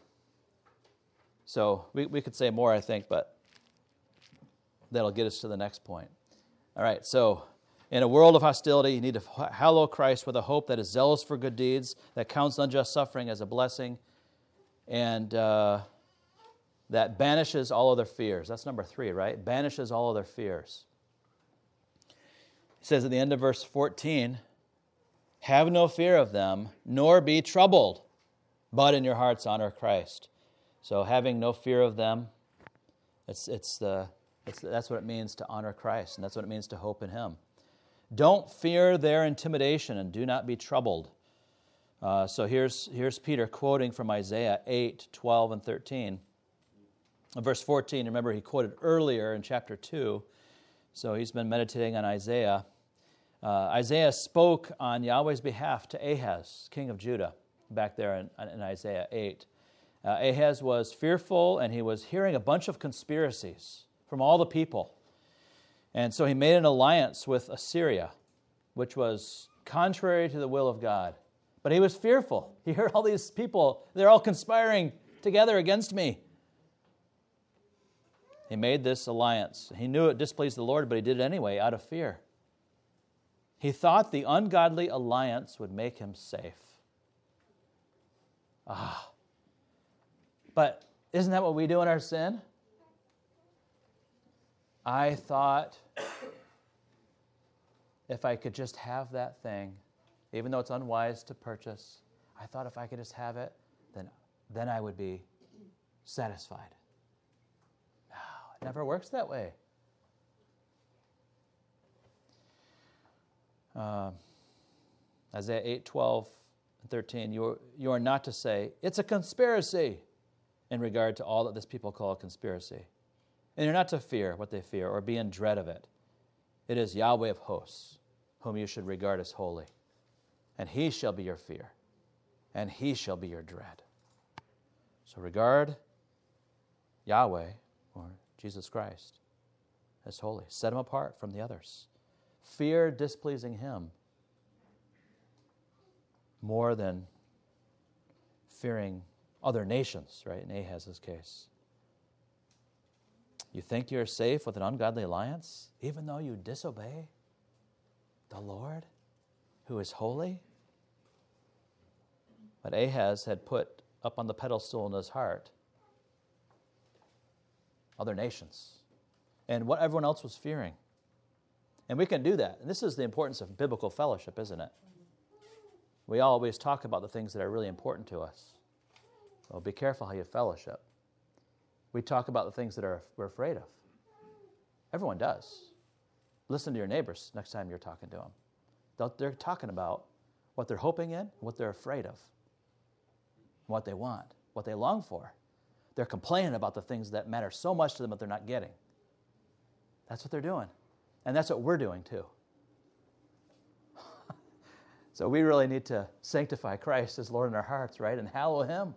so we, we could say more, I think, but that'll get us to the next point. All right, so in a world of hostility, you need to hallow Christ with a hope that is zealous for good deeds, that counts unjust suffering as a blessing, and uh, that banishes all other fears. That's number three, right? Banishes all other fears. He says at the end of verse 14, Have no fear of them, nor be troubled, but in your hearts honor Christ. So having no fear of them, it's, it's the, it's, that's what it means to honor Christ, and that's what it means to hope in Him. Don't fear their intimidation and do not be troubled. Uh, so here's, here's Peter quoting from Isaiah 8, 12, and 13. verse 14, remember he quoted earlier in chapter 2, so he's been meditating on Isaiah. Uh, Isaiah spoke on Yahweh's behalf to Ahaz, king of Judah, back there in, in Isaiah 8. Uh, Ahaz was fearful and he was hearing a bunch of conspiracies from all the people. And so he made an alliance with Assyria, which was contrary to the will of God. But he was fearful. He heard all these people, they're all conspiring together against me. He made this alliance. He knew it displeased the Lord, but he did it anyway out of fear. He thought the ungodly alliance would make him safe. Ah. But isn't that what we do in our sin? I thought if I could just have that thing, even though it's unwise to purchase, I thought if I could just have it, then, then I would be satisfied. No, it never works that way. Uh, Isaiah 8, 12, and 13, you are, you are not to say, it's a conspiracy in regard to all that this people call a conspiracy. And you're not to fear what they fear or be in dread of it. It is Yahweh of hosts, whom you should regard as holy. And he shall be your fear, and he shall be your dread. So regard Yahweh, or Jesus Christ, as holy. Set him apart from the others. Fear displeasing him more than fearing other nations, right, in Ahaz's case. You think you're safe with an ungodly alliance, even though you disobey the Lord who is holy? But Ahaz had put up on the pedestal in his heart other nations and what everyone else was fearing. And we can do that. And this is the importance of biblical fellowship, isn't it? We always talk about the things that are really important to us. Well, be careful how you fellowship we talk about the things that are, we're afraid of. Everyone does. Listen to your neighbors next time you're talking to them. They're talking about what they're hoping in, what they're afraid of, what they want, what they long for. They're complaining about the things that matter so much to them that they're not getting. That's what they're doing. And that's what we're doing too. so we really need to sanctify Christ as Lord in our hearts, right? And hallow Him.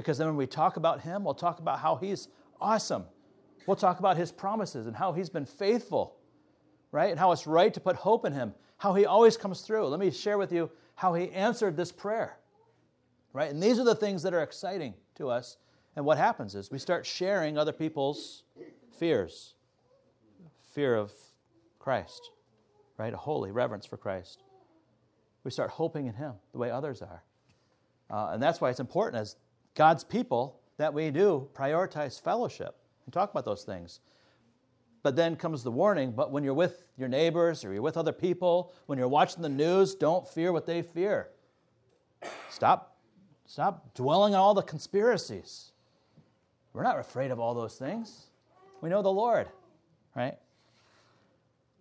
Because then when we talk about him, we'll talk about how he's awesome. We'll talk about his promises and how he's been faithful, right? And how it's right to put hope in him, how he always comes through. Let me share with you how he answered this prayer, right? And these are the things that are exciting to us. And what happens is we start sharing other people's fears fear of Christ, right? A holy reverence for Christ. We start hoping in him the way others are. Uh, and that's why it's important as God's people that we do prioritize fellowship and talk about those things. But then comes the warning, but when you're with your neighbors or you're with other people, when you're watching the news, don't fear what they fear. Stop, stop dwelling on all the conspiracies. We're not afraid of all those things. We know the Lord, right?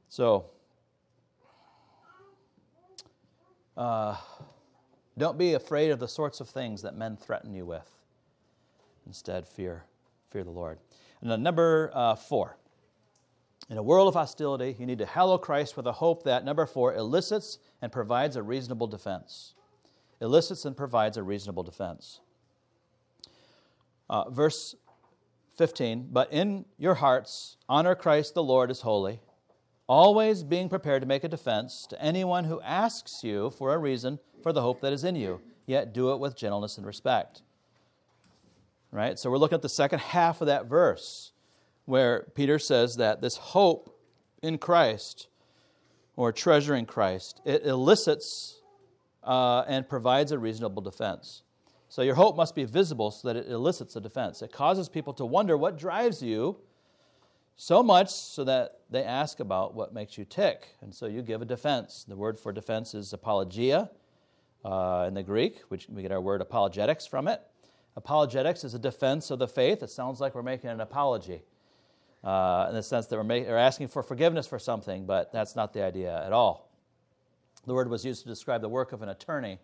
So, Uh, don't be afraid of the sorts of things that men threaten you with. Instead, fear, fear the Lord. And number uh, four. In a world of hostility, you need to hallow Christ with a hope that, number four, elicits and provides a reasonable defense. Elicits and provides a reasonable defense. Uh, verse 15, but in your hearts, honor Christ the Lord as holy, always being prepared to make a defense to anyone who asks you for a reason for the hope that is in you, yet do it with gentleness and respect. Right? So we're looking at the second half of that verse where Peter says that this hope in Christ or treasure in Christ, it elicits uh, and provides a reasonable defense. So your hope must be visible so that it elicits a defense. It causes people to wonder what drives you so much so that they ask about what makes you tick. And so you give a defense. The word for defense is apologia uh, in the Greek, which we get our word apologetics from it. Apologetics is a defense of the faith. It sounds like we're making an apology uh, in the sense that we're, make, we're asking for forgiveness for something, but that's not the idea at all. The word was used to describe the work of an attorney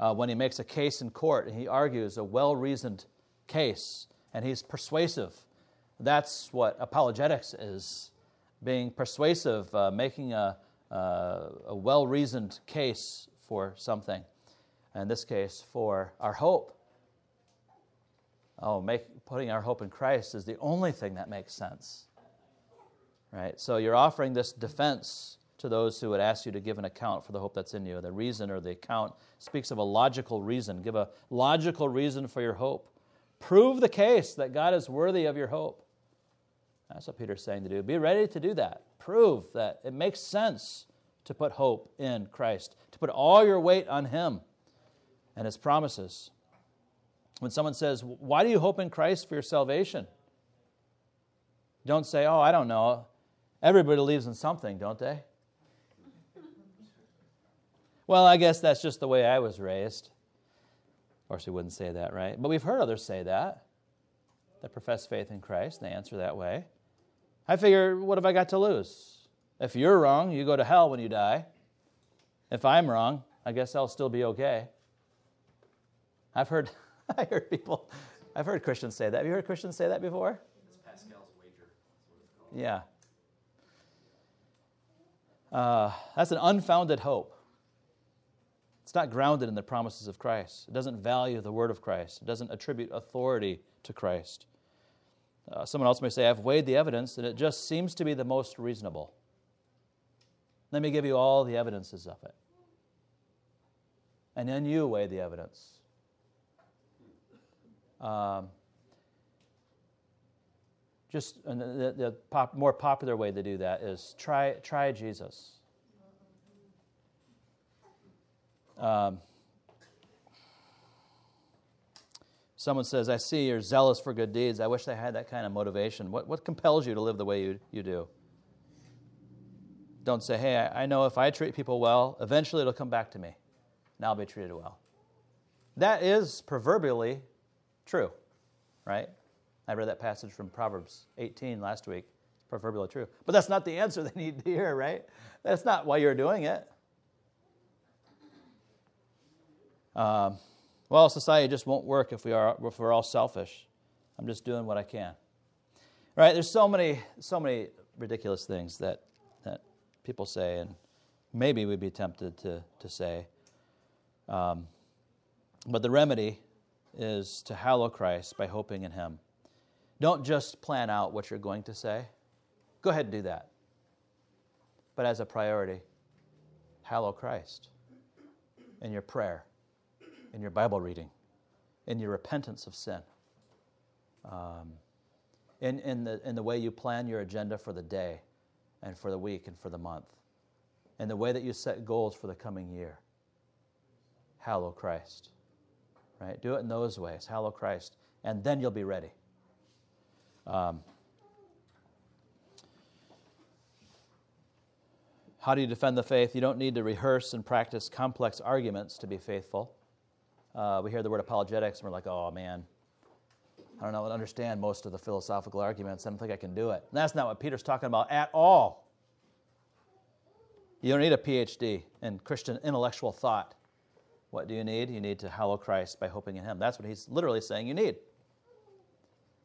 uh, when he makes a case in court and he argues a well reasoned case and he's persuasive. That's what apologetics is being persuasive, uh, making a, uh, a well reasoned case for something. In this case, for our hope. Oh, make, putting our hope in Christ is the only thing that makes sense. Right? So you're offering this defense to those who would ask you to give an account for the hope that's in you. The reason or the account speaks of a logical reason. Give a logical reason for your hope. Prove the case that God is worthy of your hope. That's what Peter's saying to do. Be ready to do that. Prove that it makes sense to put hope in Christ, to put all your weight on Him and His promises. When someone says, Why do you hope in Christ for your salvation? Don't say, Oh, I don't know. Everybody believes in something, don't they? well, I guess that's just the way I was raised. Of course, we wouldn't say that, right? But we've heard others say that, that profess faith in Christ, and they answer that way. I figure, what have I got to lose? If you're wrong, you go to hell when you die. If I'm wrong, I guess I'll still be okay. I've heard I heard people, I've heard Christians say that. Have you heard Christians say that before? It's Pascal's wager. That's what it's called. Yeah. Uh, that's an unfounded hope. It's not grounded in the promises of Christ. It doesn't value the word of Christ. It doesn't attribute authority to Christ. Uh, someone else may say, I've weighed the evidence and it just seems to be the most reasonable. Let me give you all the evidences of it. And then you weigh the evidence. Um, just the, the pop, more popular way to do that is try, try Jesus. Um, someone says, I see you're zealous for good deeds. I wish I had that kind of motivation. What, what compels you to live the way you, you do? Don't say, hey, I, know if I treat people well, eventually it'll come back to me, and I'll be treated well. That is proverbially true, right? I read that passage from Proverbs 18 last week. It's proverbially true. But that's not the answer they need to hear, right? That's not why you're doing it. Um, well, society just won't work if we are if we're all selfish. I'm just doing what I can. Right? There's so many so many ridiculous things that people say, and maybe we'd be tempted to to say. Um, but the remedy is to hallow Christ by hoping in Him. Don't just plan out what you're going to say. Go ahead and do that. But as a priority, hallow Christ in your prayer, in your Bible reading, in your repentance of sin, um, in, in, the, in the way you plan your agenda for the day and for the week and for the month, and the way that you set goals for the coming year. Hallow Christ right? Do it in those ways. Hallow Christ. And then you'll be ready. Um, how do you defend the faith? You don't need to rehearse and practice complex arguments to be faithful. Uh, we hear the word apologetics and we're like, oh man, I don't know, understand most of the philosophical arguments. I don't think I can do it. And that's not what Peter's talking about at all. You don't need a PhD in Christian intellectual thought. What do you need? You need to hallow Christ by hoping in Him. That's what he's literally saying you need.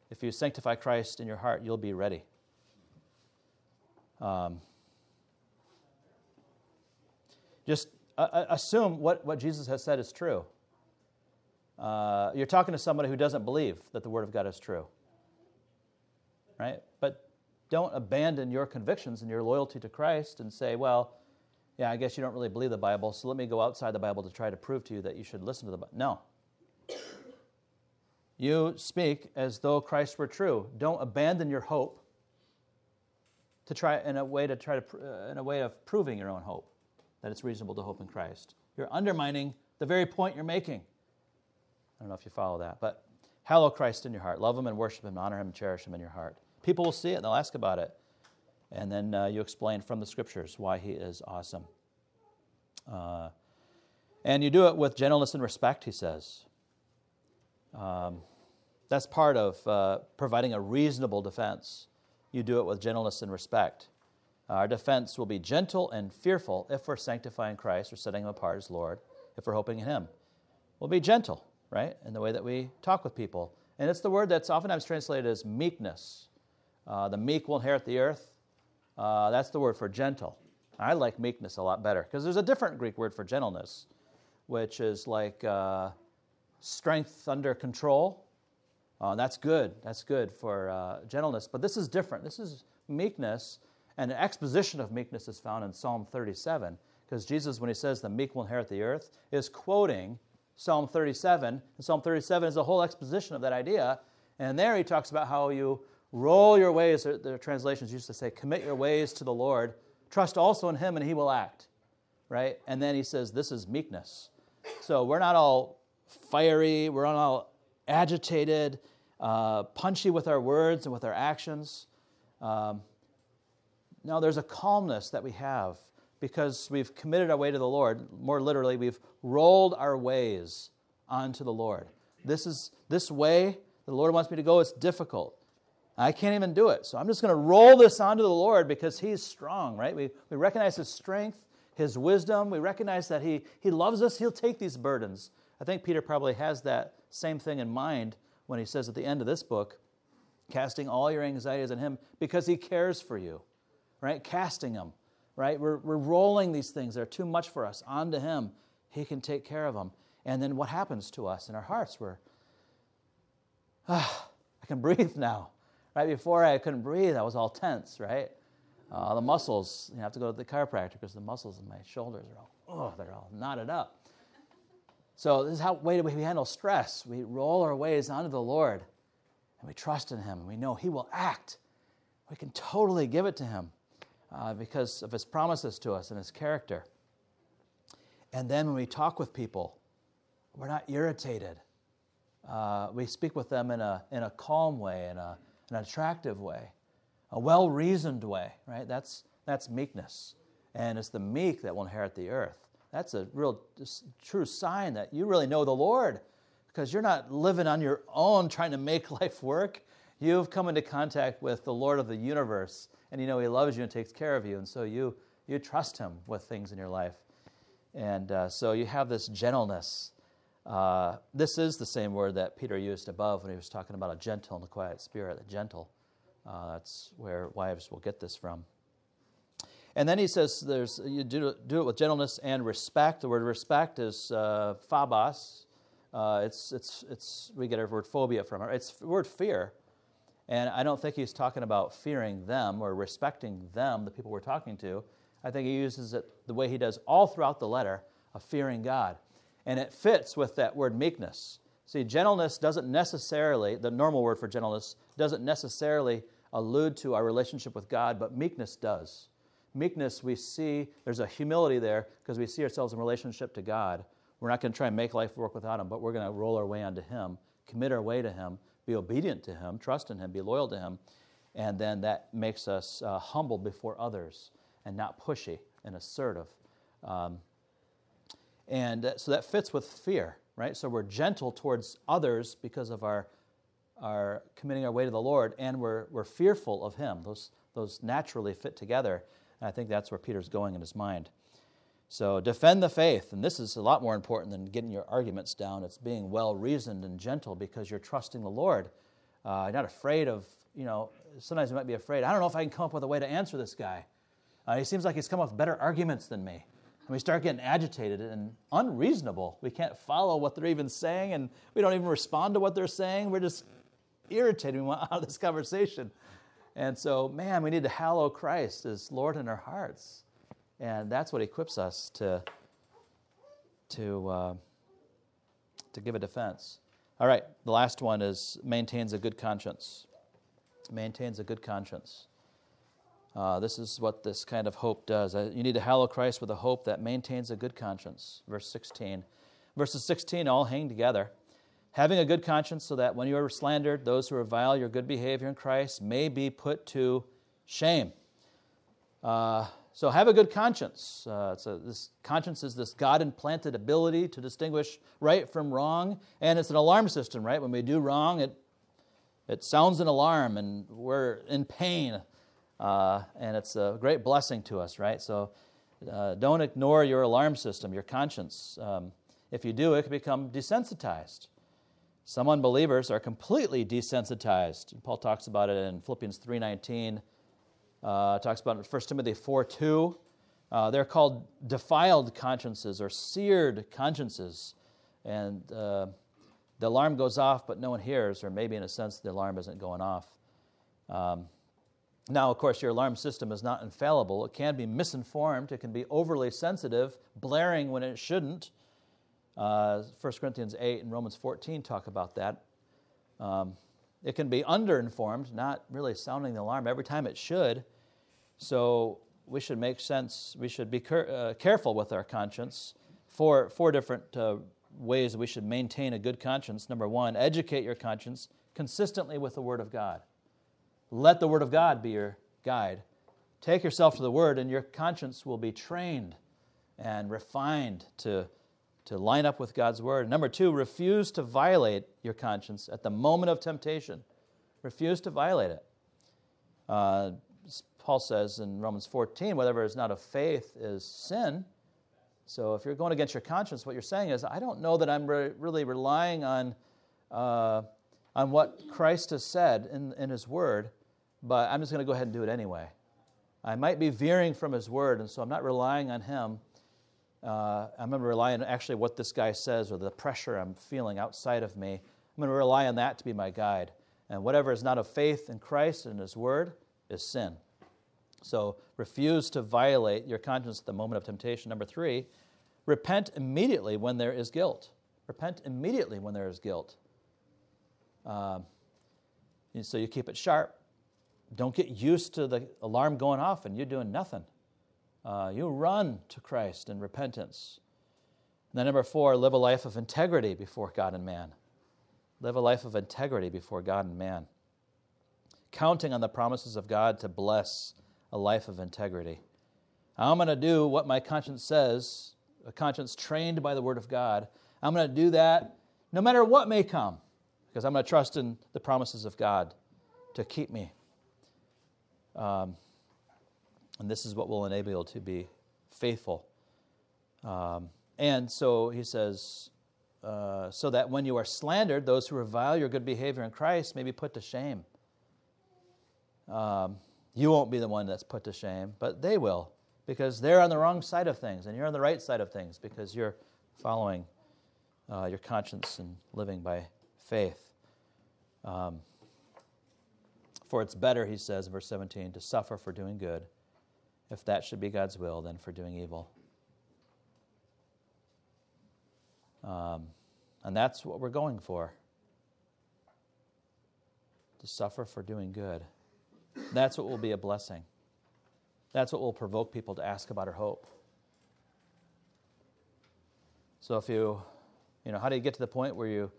If you sanctify Christ in your heart, you'll be ready. Um, just uh, uh, assume what, what Jesus has said is true. Uh, you're talking to somebody who doesn't believe that the Word of God is true. Right? But don't abandon your convictions and your loyalty to Christ and say, well, yeah, I guess you don't really believe the Bible, so let me go outside the Bible to try to prove to you that you should listen to the Bible. No. You speak as though Christ were true. Don't abandon your hope to try in a way to try to uh, in a way of proving your own hope that it's reasonable to hope in Christ. You're undermining the very point you're making. I don't know if you follow that, but hallow Christ in your heart. Love him and worship him, honor him and cherish him in your heart. People will see it and they'll ask about it. And then uh, you explain from the scriptures why he is awesome. Uh, and you do it with gentleness and respect, he says. Um, that's part of uh, providing a reasonable defense. You do it with gentleness and respect. Our defense will be gentle and fearful if we're sanctifying Christ or setting him apart as Lord, if we're hoping in him. We'll be gentle, right, in the way that we talk with people. And it's the word that's oftentimes translated as meekness. Uh, the meek will inherit the earth. Uh, that's the word for gentle. I like meekness a lot better because there's a different Greek word for gentleness, which is like uh, strength under control. Uh, that's good. That's good for uh, gentleness. But this is different. This is meekness and an exposition of meekness is found in Psalm 37, because Jesus, when he says the meek will inherit the earth, is quoting Psalm 37. And Psalm 37 is a whole exposition of that idea. And there he talks about how you roll your ways, the translations used to say, commit your ways to the Lord, trust also in him, and he will act. Right? And then he says, this is meekness. So we're not all fiery, we're not all agitated, uh, punchy with our words and with our actions. Um, no, there's a calmness that we have because we've committed our way to the Lord. More literally, we've rolled our ways onto the Lord. This is this way the Lord wants me to go. It's difficult. I can't even do it. So I'm just going to roll this onto the Lord because He's strong, right? We, we recognize His strength, His wisdom. We recognize that he, he loves us. He'll take these burdens. I think Peter probably has that same thing in mind when he says at the end of this book, casting all your anxieties on Him because He cares for you right? Casting them, right? We're, we're rolling these things that are too much for us onto Him. He can take care of them. And then what happens to us in our hearts? We're, ah, I can breathe now. Right before I couldn't breathe, I was all tense, right? Uh, the muscles, you have to go to the chiropractor because the muscles in my shoulders are all, oh, they're all knotted up. So this is how way we handle stress. We roll our ways onto the Lord and we trust in Him. We know He will act. We can totally give it to Him uh, because of his promises to us and his character. And then when we talk with people, we're not irritated. Uh, we speak with them in a, in a calm way, in a, an attractive way, a well reasoned way, right? That's, that's meekness. And it's the meek that will inherit the earth. That's a real true sign that you really know the Lord because you're not living on your own trying to make life work. You've come into contact with the Lord of the universe and you know He loves you and takes care of you, and so you you trust Him with things in your life, and uh, so you have this gentleness. Uh, this is the same word that Peter used above when he was talking about a gentle and a quiet spirit. The gentle, uh, that's where wives will get this from. And then he says, "There's you do, do it with gentleness and respect." The word respect is uh, phobos. Uh, it's it's it's we get our word phobia from it. It's the word fear. And I don't think he's talking about fearing them or respecting them, the people we're talking to. I think he uses it the way he does all throughout the letter of fearing God. And it fits with that word meekness. See, gentleness doesn't necessarily, the normal word for gentleness, doesn't necessarily allude to our relationship with God, but meekness does. Meekness, we see there's a humility there because we see ourselves in relationship to God. We're not going to try and make life work without Him, but we're going to roll our way onto Him, commit our way to Him, be obedient to Him, trust in Him, be loyal to Him. And then that makes us uh, humble before others and not pushy and assertive. Um, and uh, so that fits with fear, right? So we're gentle towards others because of our, our committing our way to the Lord, and we're, we're fearful of Him. Those, those naturally fit together. And I think that's where Peter's going in his mind. So defend the faith. And this is a lot more important than getting your arguments down. It's being well reasoned and gentle because you're trusting the Lord. Uh, you're not afraid of, you know, sometimes you might be afraid. I don't know if I can come up with a way to answer this guy. Uh, he seems like he's come up with better arguments than me. And we start getting agitated and unreasonable. We can't follow what they're even saying, and we don't even respond to what they're saying. We're just irritated. We want out of this conversation. And so, man, we need to hallow Christ as Lord in our hearts. And that's what equips us to, to, uh, to give a defense. All right, the last one is maintains a good conscience. Maintains a good conscience. Uh, this is what this kind of hope does. Uh, you need to hallow Christ with a hope that maintains a good conscience. Verse 16. Verses 16 all hang together. Having a good conscience, so that when you are slandered, those who revile your good behavior in Christ may be put to shame. Uh, so have a good conscience. Uh, a, this conscience is this God implanted ability to distinguish right from wrong, and it's an alarm system, right? When we do wrong, it it sounds an alarm, and we're in pain. Uh, and it's a great blessing to us, right? So uh, don't ignore your alarm system, your conscience. Um, if you do, it can become desensitized. Some unbelievers are completely desensitized. Paul talks about it in Philippians 3.19, uh, talks about in 1 Timothy 4.2. Uh, they're called defiled consciences or seared consciences. And uh, the alarm goes off, but no one hears, or maybe in a sense the alarm isn't going off. Um, now, of course, your alarm system is not infallible. It can be misinformed. It can be overly sensitive, blaring when it shouldn't. Uh, 1 Corinthians 8 and Romans 14 talk about that. Um, it can be underinformed, not really sounding the alarm every time it should. So we should make sense. We should be uh, careful with our conscience. Four, four different uh, ways we should maintain a good conscience. Number one, educate your conscience consistently with the Word of God. Let the Word of God be your guide. Take yourself to the Word, and your conscience will be trained and refined to, to line up with God's Word. Number two, refuse to violate your conscience at the moment of temptation. Refuse to violate it. Uh, Paul says in Romans 14, whatever is not of faith is sin. So if you're going against your conscience, what you're saying is, I don't know that I'm re- really relying on, uh, on what Christ has said in, in His Word but I'm just going to go ahead and do it anyway. I might be veering from his word, and so I'm not relying on him. Uh, I'm going to rely on actually what this guy says or the pressure I'm feeling outside of me. I'm going to rely on that to be my guide. And whatever is not of faith in Christ and his word is sin. So refuse to violate your conscience at the moment of temptation. Number three, repent immediately when there is guilt. Repent immediately when there is guilt. Um, so you keep it sharp don't get used to the alarm going off and you're doing nothing. Uh, you run to Christ in repentance. And then, number four, live a life of integrity before God and man. Live a life of integrity before God and man. Counting on the promises of God to bless a life of integrity. I'm going to do what my conscience says, a conscience trained by the Word of God. I'm going to do that no matter what may come, because I'm going to trust in the promises of God to keep me um, and this is what will enable you to be faithful. Um, and so he says, uh, so that when you are slandered, those who revile your good behavior in Christ may be put to shame. Um, you won't be the one that's put to shame, but they will, because they're on the wrong side of things, and you're on the right side of things because you're following uh, your conscience and living by faith. Um, for it's better, he says in verse 17, to suffer for doing good, if that should be God's will, than for doing evil. Um, and that's what we're going for to suffer for doing good. That's what will be a blessing. That's what will provoke people to ask about our hope. So if you, you know, how do you get to the point where you,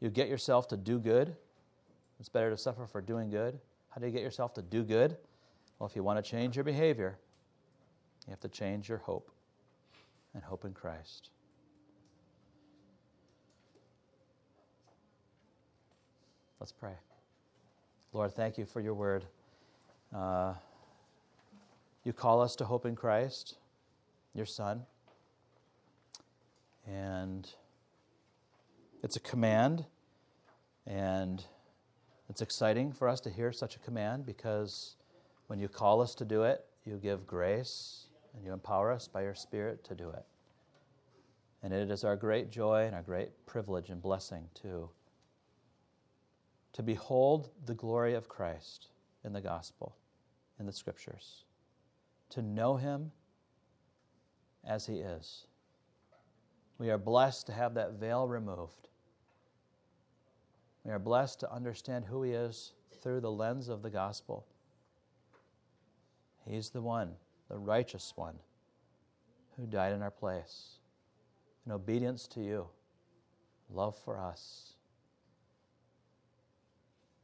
you get yourself to do good? It's better to suffer for doing good. How do you get yourself to do good? Well, if you want to change your behavior, you have to change your hope and hope in Christ. Let's pray. Lord, thank you for your word. Uh, You call us to hope in Christ, your Son. And it's a command, and it's exciting for us to hear such a command because when you call us to do it, you give grace and you empower us by your Spirit to do it. And it is our great joy and our great privilege and blessing to, to behold the glory of Christ in the gospel, in the scriptures, to know him as he is. We are blessed to have that veil removed. We are blessed to understand who he is through the lens of the gospel. He's the one, the righteous one, who died in our place in obedience to you, love for us.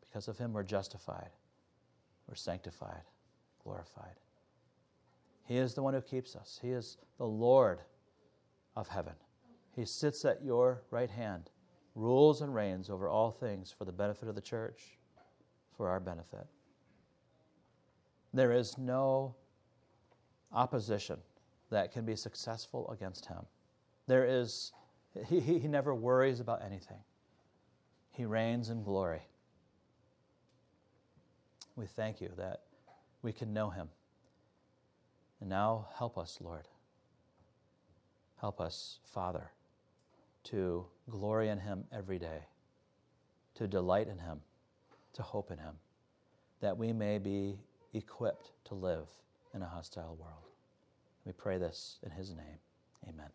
Because of him, we're justified, we're sanctified, glorified. He is the one who keeps us, He is the Lord of heaven. He sits at your right hand, rules and reigns over all things for the benefit of the church, for our benefit. There is no opposition that can be successful against him. There is, he, he, he never worries about anything. He reigns in glory. We thank you that we can know him. And now help us, Lord. Help us, Father, to glory in him every day, to delight in him, to hope in him, that we may be equipped to live in a hostile world. We pray this in his name. Amen.